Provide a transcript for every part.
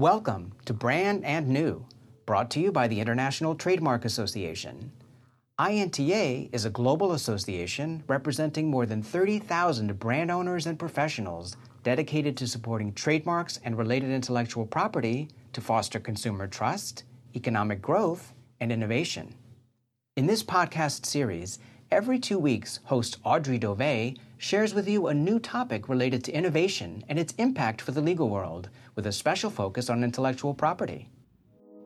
Welcome to Brand and New, brought to you by the International Trademark Association. INTA is a global association representing more than 30,000 brand owners and professionals dedicated to supporting trademarks and related intellectual property to foster consumer trust, economic growth, and innovation. In this podcast series, every two weeks, host Audrey Dove shares with you a new topic related to innovation and its impact for the legal world, with a special focus on intellectual property.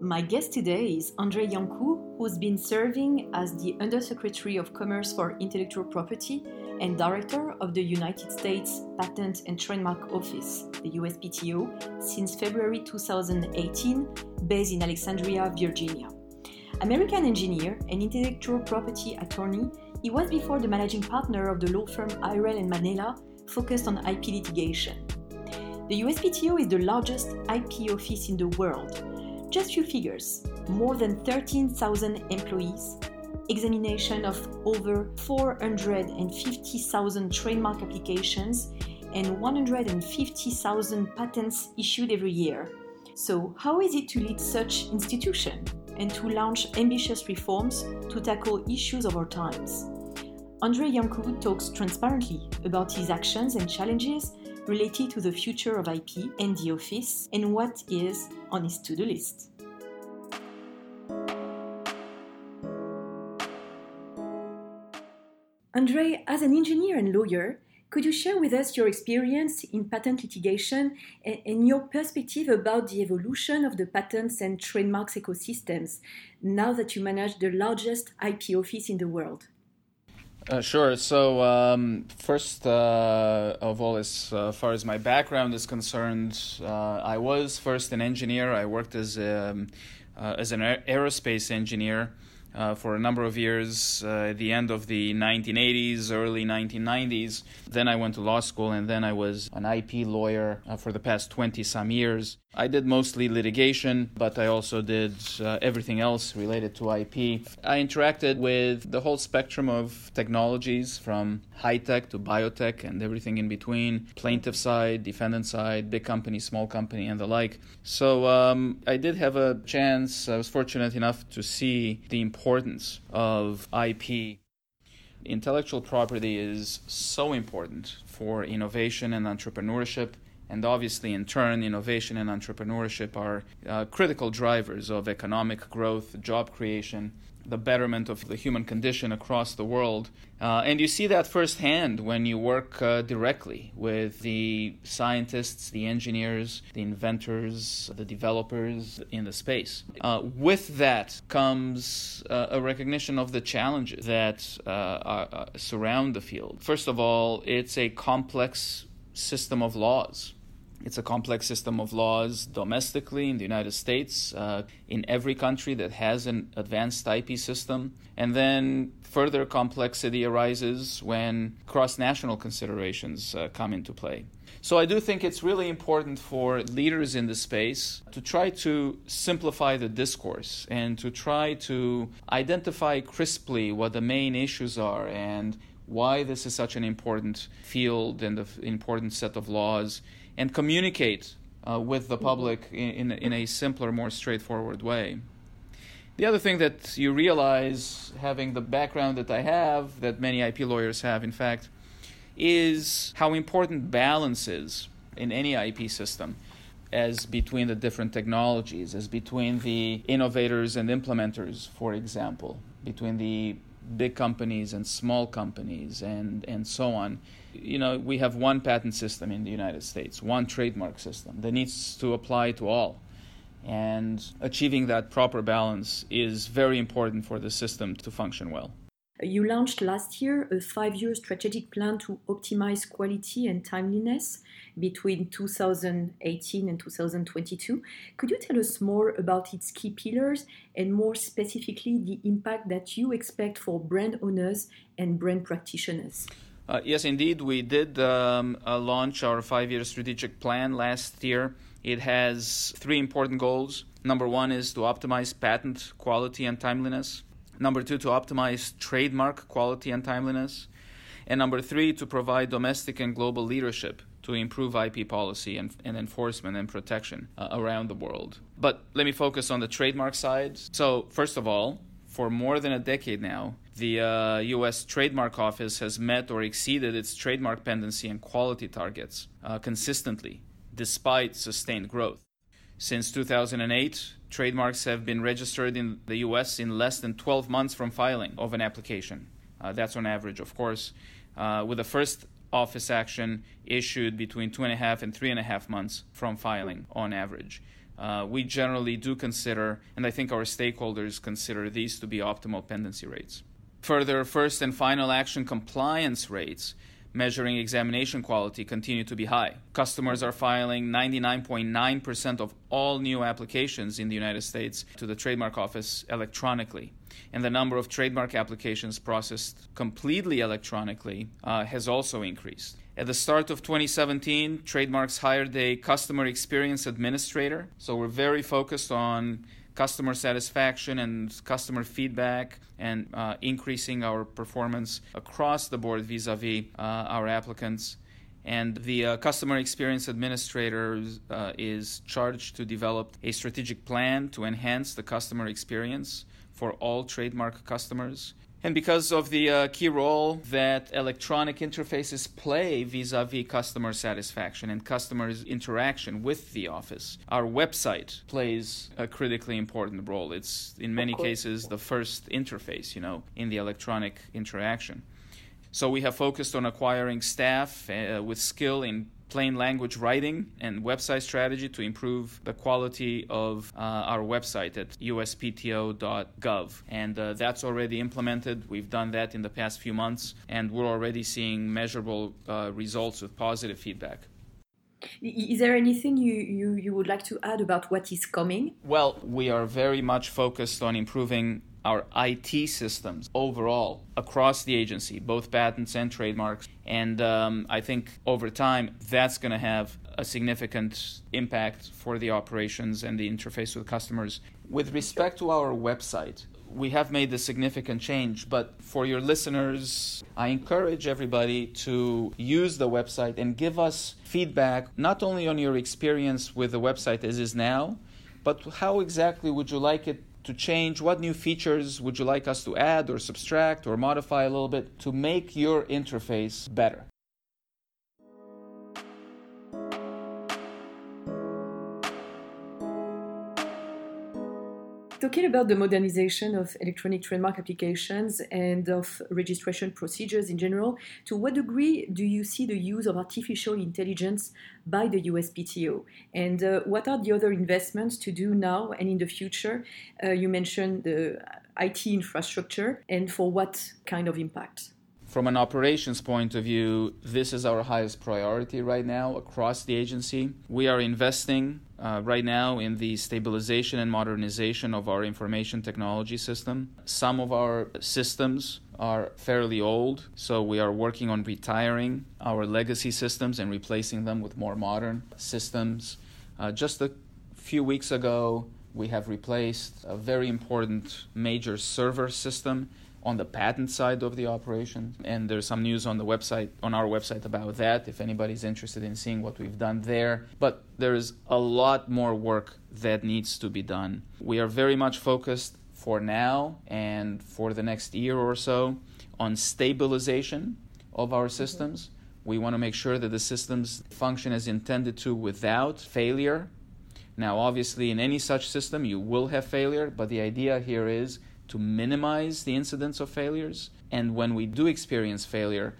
My guest today is Andrei Iancu, who's been serving as the Undersecretary of Commerce for Intellectual Property and Director of the United States Patent and Trademark Office, the USPTO, since February 2018, based in Alexandria, Virginia. American engineer and intellectual property attorney, he was before the managing partner of the law firm Irell and Manella, focused on IP litigation. The USPTO is the largest IP office in the world just few figures more than 13,000 employees, examination of over 450,000 trademark applications, and 150,000 patents issued every year. So, how is it to lead such institution and to launch ambitious reforms to tackle issues of our times? Andrei Iancu talks transparently about his actions and challenges related to the future of IP and the office and what is on his to do list. Andrei, as an engineer and lawyer, could you share with us your experience in patent litigation and, your perspective about the evolution of the patents and trademarks ecosystems now that you manage the largest IP office in the world? Uh, sure. So, um, first uh, of all, as uh, far as my background is concerned, uh, I was first an engineer. I worked as um, as an aerospace engineer uh, for a number of years, uh, at the end of the 1980s, early 1990s. Then I went to law school, and then I was an IP lawyer uh, for the past 20 some years. I did mostly litigation, but I also did uh, everything else related to IP. I interacted with the whole spectrum of technologies from high tech to biotech and everything in between plaintiff side, defendant side, big company, small company, and the like. So um, I did have a chance, I was fortunate enough to see the importance of IP. Intellectual property is so important for innovation and entrepreneurship and obviously, in turn, innovation and entrepreneurship are uh, critical drivers of economic growth, job creation, the betterment of the human condition across the world. Uh, and you see that firsthand when you work uh, directly with the scientists, the engineers, the inventors, the developers in the space. Uh, with that comes uh, a recognition of the challenges that uh, are, surround the field. First of all, it's a complex system of laws. It's a complex system of laws domestically in the United States, uh, in every country that has an advanced IP system. And then further complexity arises when cross national considerations uh, come into play. So I do think it's really important for leaders in the space to try to simplify the discourse and to try to identify crisply what the main issues are and why this is such an important field and an important set of laws, and communicate uh, with the public in, in, in, a simpler, more straightforward way. The other thing that you realize, having the background that I have, that many IP lawyers have, in fact, is how important balance is in any IP system as between the different technologies, as between the innovators and implementers, for example, between the big companies and small companies and, and so on. You know, we have one patent system in the United States, one trademark system that needs to apply to all. And achieving that proper balance is very important for the system to function well. You launched last year a five year strategic plan to optimize quality and timeliness between 2018 and 2022. Could you tell us more about its key pillars and more specifically the impact that you expect for brand owners and brand practitioners? Uh, yes, indeed. We did um, uh, launch our five year strategic plan last year. It has three important goals. Number one is to optimize patent quality and timeliness. Number two, to optimize trademark quality and timeliness. And number three, to provide domestic and global leadership to improve IP policy and, and enforcement and protection uh, around the world. But let me focus on the trademark side. So, first of all, for more than a decade now, the uh, U.S. Trademark Office has met or exceeded its trademark pendency and quality targets uh, consistently, despite sustained growth. Since 2008, trademarks have been registered in the U.S. in less than 12 months from filing of an application. Uh, that's on average, of course, uh, with the first office action issued between two and a half and three and a half months from filing on average. Uh, we generally do consider, and I think our stakeholders consider these to be optimal pendency rates. Further, first and final action compliance rates measuring examination quality continue to be high. Customers are filing 99.9% of all new applications in the United States to the Trademark Office electronically. And the number of trademark applications processed completely electronically uh, has also increased. At the start of 2017, Trademarks hired a customer experience administrator. So we're very focused on customer satisfaction and customer feedback and uh, increasing our performance across the board vis a vis our applicants. And the uh, customer experience administrator uh, is charged to develop a strategic plan to enhance the customer experience for all trademark customers and because of the uh, key role that electronic interfaces play vis a vis customer satisfaction and customers' interaction with the office, our website plays a critically important role. It's, in many cases, the first interface, you know, in the electronic interaction. So we have focused on acquiring staff uh, with skill in plain language writing and website strategy to improve the quality of uh, our website at uspto.gov. And uh, that's already implemented. We've done that in the past few months, and we're already seeing measurable uh, results with positive feedback. Is there anything you, you, you would like to add about what is coming? Well, we are very much focused on improving our IT systems overall across the agency, both patents and trademarks. And um, I think over time, that's going to have a significant impact for the operations and the interface with customers. With respect to our website, we have made a significant change, but for your listeners, I encourage everybody to use the website and give us feedback not only on your experience with the website as is now, but how exactly would you like it to change? What new features would you like us to add or subtract or modify a little bit to make your interface better? Talking about the modernization of electronic trademark applications and of registration procedures in general, to what degree do you see the use of artificial intelligence by the USPTO? And uh, what are the other investments to do now and in the future? Uh, you mentioned the IT infrastructure, and for what kind of impact? From an operations point of view, this is our highest priority right now across the agency. We are investing uh, right now in the stabilization and modernization of our information technology system. Some of our systems are fairly old, so we are working on retiring our legacy systems and replacing them with more modern systems. Uh, just a few weeks ago, we have replaced a very important major server system on the patent side of the operation. And there's some news on the website, on our website about that, if anybody's interested in seeing what we've done there. But there's a lot more work that needs to be done. We are very much focused for now and for the next year or so on stabilization of our mm-hmm. systems. We want to make sure that the systems function as intended to without failure. Now, obviously, in any such system, you will have failure, but the idea here is to minimize the incidence of failures, and when we do experience failure,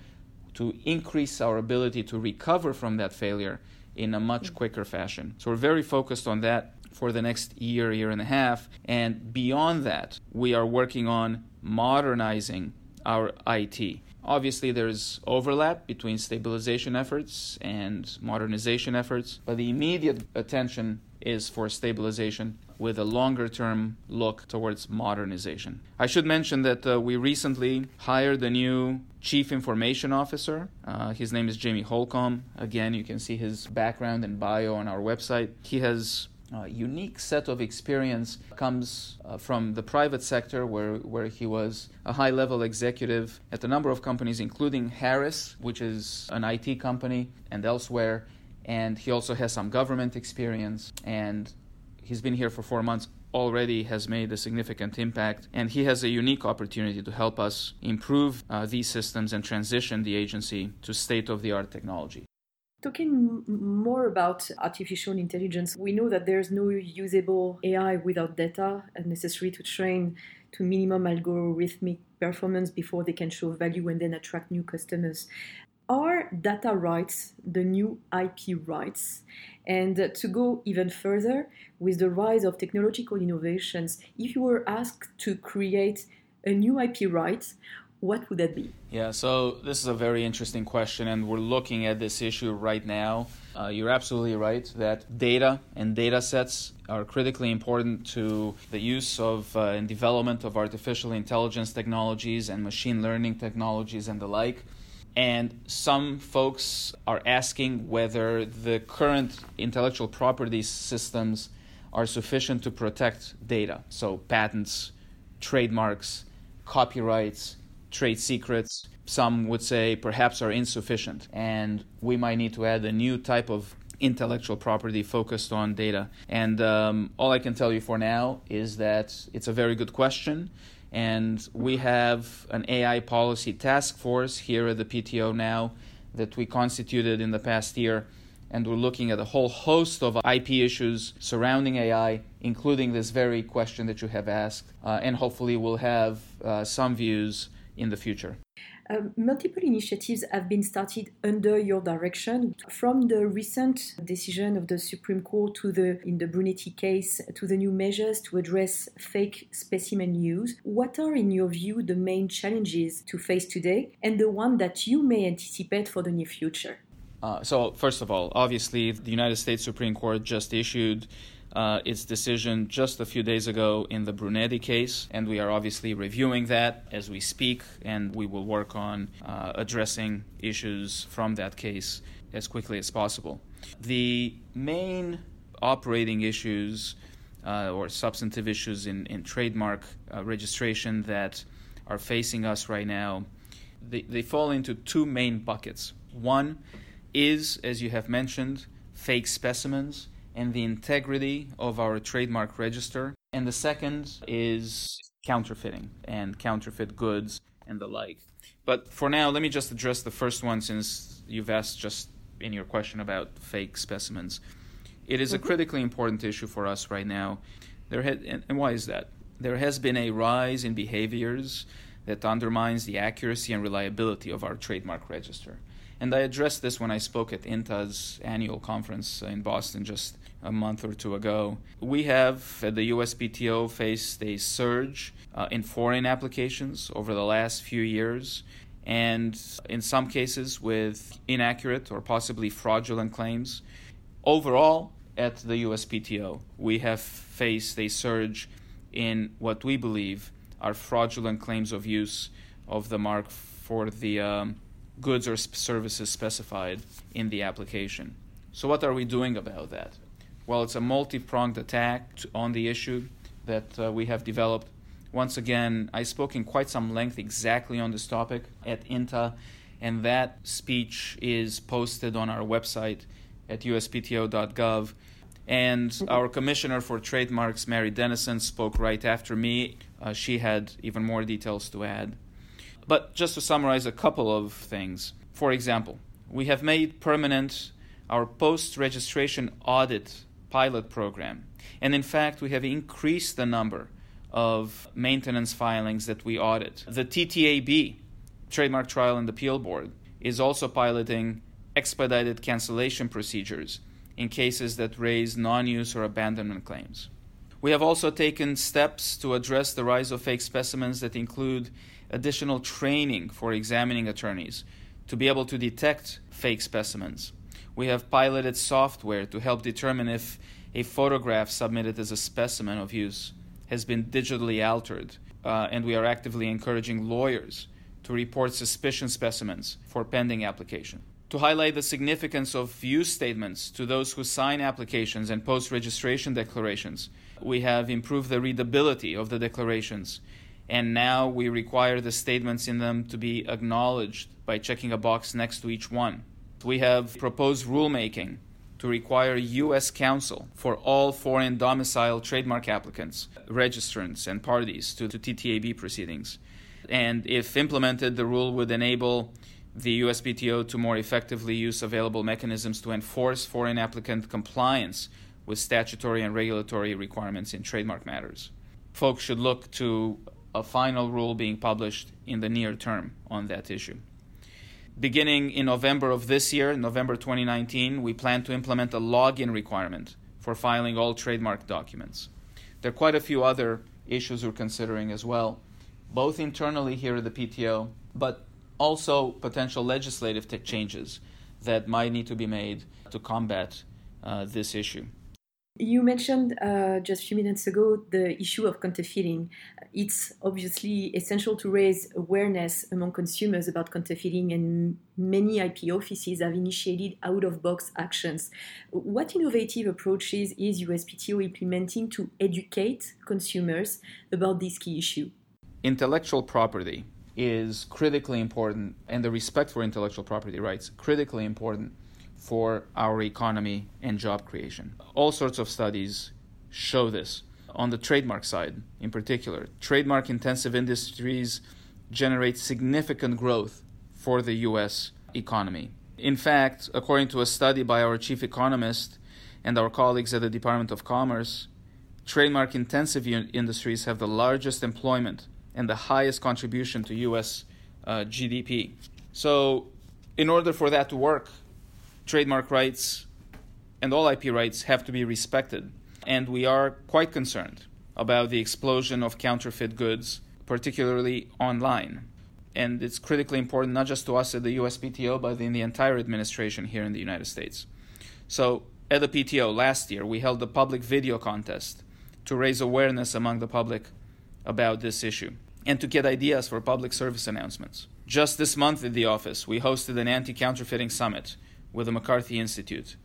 to increase our ability to recover from that failure in a much quicker fashion. So we're very focused on that for the next year, year and a half. And beyond that, we are working on modernizing our IT. Obviously, there's overlap between stabilization efforts and modernization efforts, but the immediate attention is for stabilization with a longer term look towards modernization. I should mention that uh, we recently hired a new chief information officer. Uh, his name is Jamie Holcombe. Again, you can see his background and bio on our website. He has uh, unique set of experience comes uh, from the private sector, where, where he was a high level executive at a number of companies, including Harris, which is an IT company, and elsewhere. And he also has some government experience, and he's been here for four months already has made a significant impact, and he has a unique opportunity to help us improve uh, these systems and transition the agency to state of the art technology. Talking more about artificial intelligence, we know that there's no usable AI without data and necessary to train to minimum algorithmic performance before they can show value and then attract new customers. Are data rights the new IP rights? And to go even further, with the rise of technological innovations, if you were asked to create a new IP right, what would that be? Yeah, so this is a very interesting question, and we're looking at this issue right now. Uh, you're absolutely right that data and data sets are critically important to the use of uh, and development of artificial intelligence technologies and machine learning technologies and the like. And some folks are asking whether the current intellectual property systems are sufficient to protect data. So, patents, trademarks, copyrights, trade secrets, some would say perhaps are insufficient. And we might need to add a new type of intellectual property focused on data. And um, all I can tell you for now is that it's a very good question. And we have an AI policy task force here at the PTO now that we constituted in the past year. And we're looking at a whole host of IP issues surrounding AI, including this very question that you have asked. Uh, and hopefully, we'll have uh, some views in the future. Uh, multiple initiatives have been started under your direction, from the recent decision of the Supreme Court to the in the Brunetti case to the new measures to address fake specimen use. What are, in your view, the main challenges to face today, and the one that you may anticipate for the near future? Uh, so, first of all, obviously, the United States Supreme Court just issued uh, its decision just a few days ago in the Brunetti case, and we are obviously reviewing that as we speak, and we will work on uh, addressing issues from that case as quickly as possible. The main operating issues uh, or substantive issues in, in trademark uh, registration that are facing us right now, they, they fall into two main buckets. One is, as you have mentioned, fake specimens and the integrity of our trademark register. And the second is counterfeiting and counterfeit goods and the like. But for now, let me just address the first one since you've asked just in your question about fake specimens. It is a mm-hmm. critically important issue for us right now. There ha- and why is that? There has been a rise in behaviors that undermines the accuracy and reliability of our trademark register. And I addressed this when I spoke at INTA's annual conference in Boston just a month or two ago. We have at the USPTO faced a surge uh, in foreign applications over the last few years, and in some cases with inaccurate or possibly fraudulent claims. Overall, at the USPTO, we have faced a surge in what we believe are fraudulent claims of use of the mark for the um, goods or services specified in the application. So, what are we doing about that? Well, it's a multi pronged attack on the issue that uh, we have developed. Once again, I spoke in quite some length exactly on this topic at INTA, and that speech is posted on our website at uspto.gov. And our commissioner for trademarks, Mary Denison, spoke right after me. Uh, she had even more details to add. But just to summarize a couple of things. For example, we have made permanent our post registration audit pilot program. And in fact, we have increased the number of maintenance filings that we audit. The TTAB, Trademark Trial and Appeal Board, is also piloting expedited cancellation procedures in cases that raise non use or abandonment claims. We have also taken steps to address the rise of fake specimens that include additional training for examining attorneys to be able to detect fake specimens. We have piloted software to help determine if a photograph submitted as a specimen of use has been digitally altered, uh, and we are actively encouraging lawyers to report suspicion specimens for pending application. To highlight the significance of use statements to those who sign applications and post registration declarations, we have improved the readability of the declarations, and now we require the statements in them to be acknowledged by checking a box next to each one. We have proposed rulemaking to require U.S. counsel for all foreign domicile trademark applicants, registrants, and parties to, TTAB proceedings. And if implemented, the rule would enable the USPTO to more effectively use available mechanisms to enforce foreign applicant compliance with statutory and regulatory requirements in trademark matters. Folks should look to a final rule being published in the near term on that issue. Beginning in November of this year, November 2019, we plan to implement a login requirement for filing all trademark documents. There are quite a few other issues we're considering as well, both internally here at the PTO, but also potential legislative changes that might need to be made to combat uh, this issue. You mentioned uh, just a few minutes ago the issue of counterfeiting. It's obviously essential to raise awareness among consumers about counterfeiting, and many IP offices have initiated out of box actions. What innovative approaches is USPTO implementing to educate consumers about this key issue? Intellectual property is critically important, and the respect for intellectual property rights critically important for our economy and job creation. All sorts of studies show this. On the trademark side, in particular, trademark intensive industries generate significant growth for the US economy. In fact, according to a study by our chief economist and our colleagues at the Department of Commerce, trademark intensive industries have the largest employment and the highest contribution to US uh, GDP. So, in order for that to work, trademark rights and all IP rights have to be respected. And we are quite concerned about the explosion of counterfeit goods, particularly online. And it's critically important not just to us at the USPTO, but in the entire administration here in the United States. So, at the PTO last year, we held a public video contest to raise awareness among the public about this issue and to get ideas for public service announcements. Just this month at the office, we hosted an anti counterfeiting summit with the McCarthy Institute.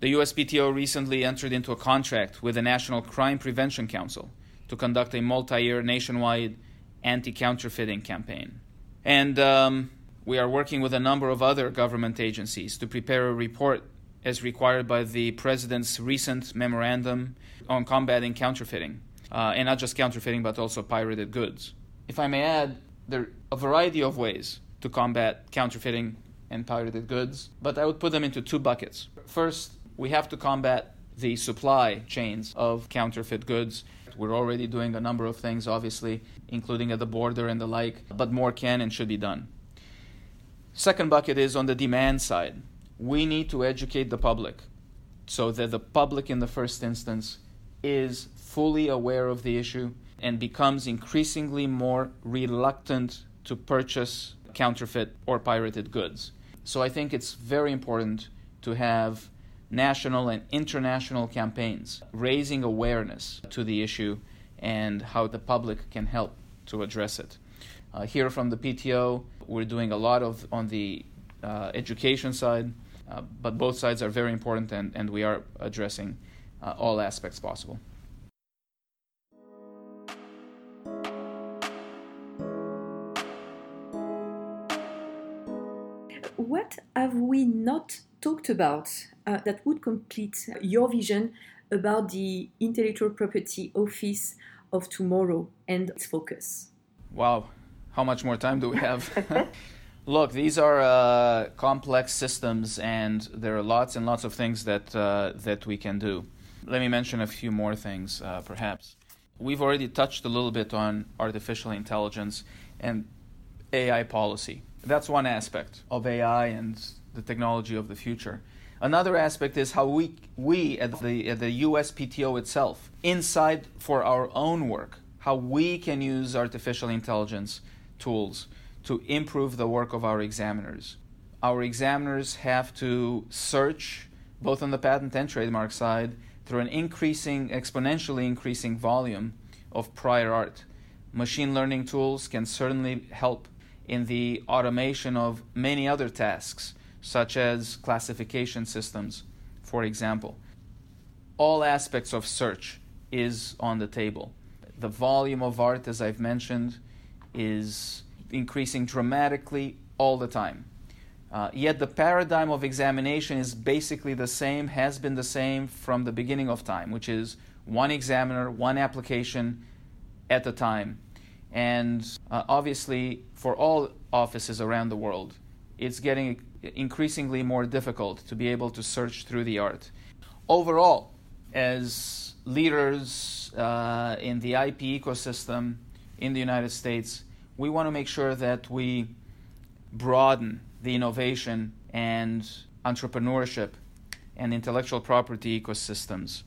The USPTO recently entered into a contract with the National Crime Prevention Council to conduct a multi year nationwide anti counterfeiting campaign. And um, we are working with a number of other government agencies to prepare a report as required by the President's recent memorandum on combating counterfeiting. Uh, and not just counterfeiting, but also pirated goods. If I may add, there are a variety of ways to combat counterfeiting and pirated goods, but I would put them into two buckets. First, we have to combat the supply chains of counterfeit goods. We're already doing a number of things, obviously, including at the border and the like, but more can and should be done. Second bucket is on the demand side. We need to educate the public so that the public, in the first instance, is fully aware of the issue and becomes increasingly more reluctant to purchase counterfeit or pirated goods. So I think it's very important to have national and international campaigns raising awareness to the issue and how the public can help to address it. Uh, here from the PTO, we're doing a lot of on the uh, education side, uh, but both sides are very important and, and we are addressing uh, all aspects possible. What have we not talked about uh, that would complete your vision about the intellectual property office of tomorrow and its focus? Wow, how much more time do we have? Look, these are uh, complex systems, and there are lots and lots of things that uh, that we can do. Let me mention a few more things, uh, perhaps. We've already touched a little bit on artificial intelligence and AI policy. That's one aspect of AI and the technology of the future. Another aspect is how we, we at the, at the USPTO itself, inside for our own work, how we can use artificial intelligence tools to improve the work of our examiners. Our examiners have to search, both on the patent and trademark side, through an increasing, exponentially increasing volume of prior art. Machine learning tools can certainly help in the automation of many other tasks such as classification systems, for example. All aspects of search is on the table. The volume of art, as I've mentioned, is increasing dramatically all the time. Uh, yet the paradigm of examination is basically the same, has been the same from the beginning of time, which is one examiner, one application at a time. And uh, obviously, for all offices around the world, it's getting increasingly more difficult to be able to search through the art. Overall, as leaders uh, in the IP ecosystem in the United States, we want to make sure that we broaden the innovation and entrepreneurship and intellectual property ecosystems.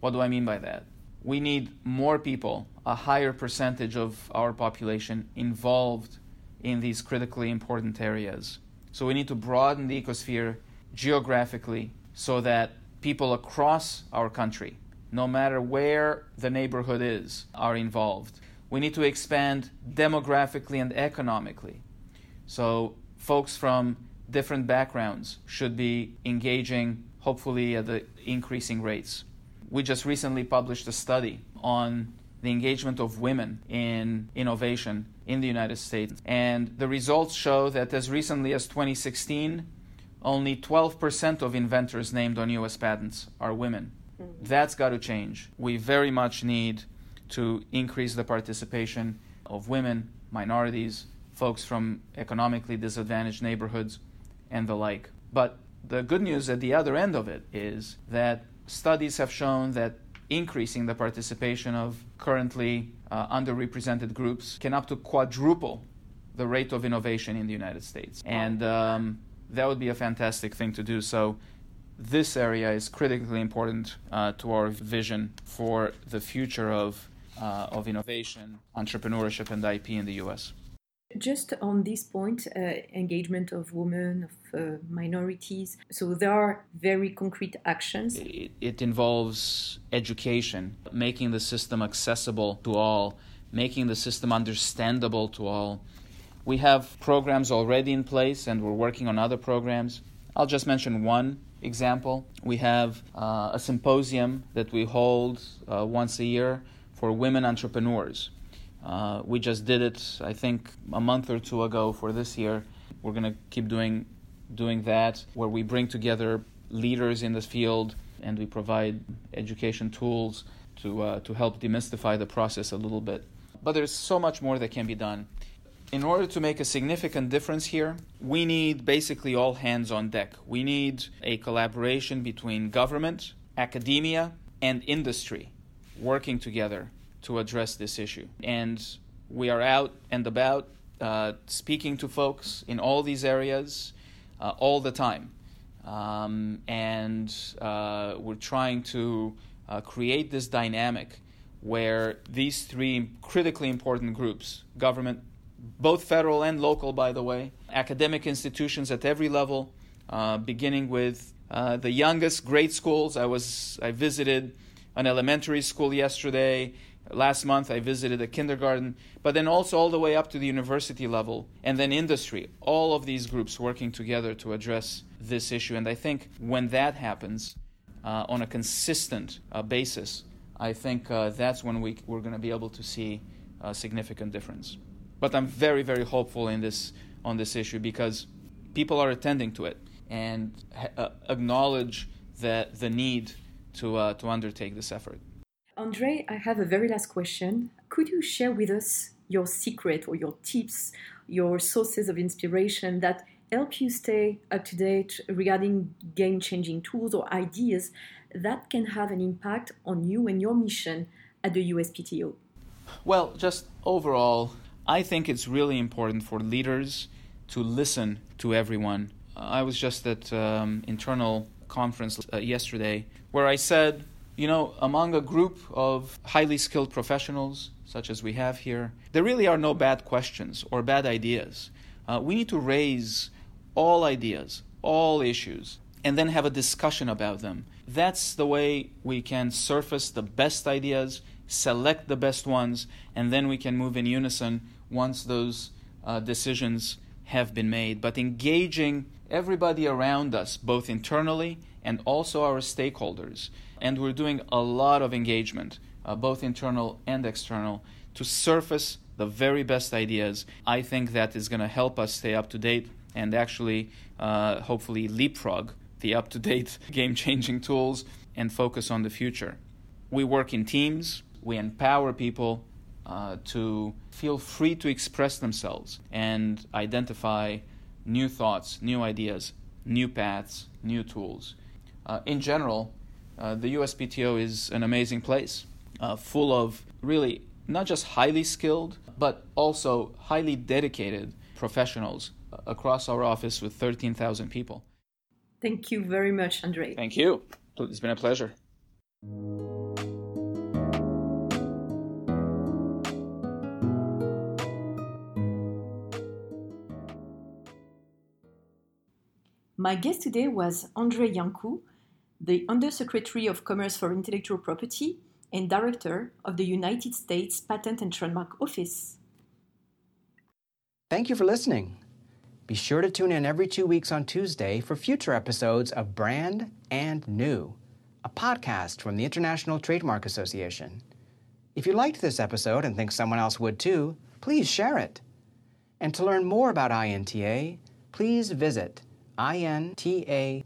What do I mean by that? We need more people, a higher percentage of our population involved in these critically important areas. So we need to broaden the ecosphere geographically so that people across our country, no matter where the neighborhood is, are involved. We need to expand demographically and economically. So folks from different backgrounds should be engaging, hopefully, at the increasing rates. We just recently published a study on the engagement of women in innovation in the United States. And the results show that as recently as 2016, only 12% of inventors named on US patents are women. Mm-hmm. That's got to change. We very much need to increase the participation of women, minorities, folks from economically disadvantaged neighborhoods, and the like. But the good news at the other end of it is that studies have shown that increasing the participation of currently uh, underrepresented groups can up to quadruple the rate of innovation in the United States. And um, that would be a fantastic thing to do. So, this area is critically important uh, to our vision for the future of, uh, of innovation, entrepreneurship, and IP in the US. Just on this point, uh, engagement of women, of uh, minorities. So there are very concrete actions. It, it, involves education, making the system accessible to all, making the system understandable to all. We have programs already in place, and we're working on other programs. I'll just mention one example. We have uh, a symposium that we hold uh, once a year for women entrepreneurs. Uh, we just did it, I think, a month or two ago for this year. We're going to keep doing doing that, where we bring together leaders in the field and we provide education tools to uh, to help demystify the process a little bit. But there's so much more that can be done. In order to make a significant difference here, we need basically all hands on deck. We need a collaboration between government, academia, and industry working together to address this issue. And we are out and about uh, speaking to folks in all these areas uh, all the time. Um, and uh, we're trying to uh, create this dynamic where these three critically important groups government, both federal and local, by the way, academic institutions at every level, uh, beginning with uh, the youngest grade schools. I was I visited an elementary school yesterday Last month, I visited a kindergarten, but then also all the way up to the university level, and then industry. All of these groups working together to address this issue. And I think when that happens uh, on a consistent uh, basis, I think uh, that's when we, we're going to be able to see a significant difference. But I'm very, very hopeful in this, on this issue because people are attending to it and uh, acknowledge that the need to, uh, to undertake this effort. Andrei, I have a very last question. Could you share with us your secret or your tips, your sources of inspiration that help you stay up to date regarding game changing tools or ideas that can have an impact on you and your mission at the USPTO? Well, just overall, I think it's really important for leaders to listen to everyone. I was just at um, internal conference uh, yesterday where I said you know, among a group of highly skilled professionals, such as we have here, there really are no bad questions or bad ideas. Uh, we need to raise all ideas, all issues, and then have a discussion about them. That's the way we can surface the best ideas, select the best ones, and then we can move in unison once those uh, decisions have been made, but engaging everybody around us, both internally and also our stakeholders. And we're doing a lot of engagement, uh, both internal and external, to surface the very best ideas. I think that is going to help us stay up to date and actually, uh, hopefully, leapfrog the up to date game changing tools and focus on the future. We work in teams, we empower people uh, to feel free to express themselves and identify new thoughts, new ideas, new paths, new tools. Uh, in general, uh, the USPTO is an amazing place, uh, full of really not just highly skilled, but also highly dedicated professionals uh, across our office with 13,000 people. Thank you very much, Andrei. Thank you. It's been a pleasure. My guest today was Andrei Iancu, the Undersecretary of Commerce for Intellectual Property and Director of the United States Patent and Trademark Office. Thank you for listening. Be sure to tune in every two weeks on Tuesday for future episodes of Brand and New, a podcast from the International Trademark Association. If you liked this episode and think someone else would too, please share it. And to learn more about INTA, please visit inta.org.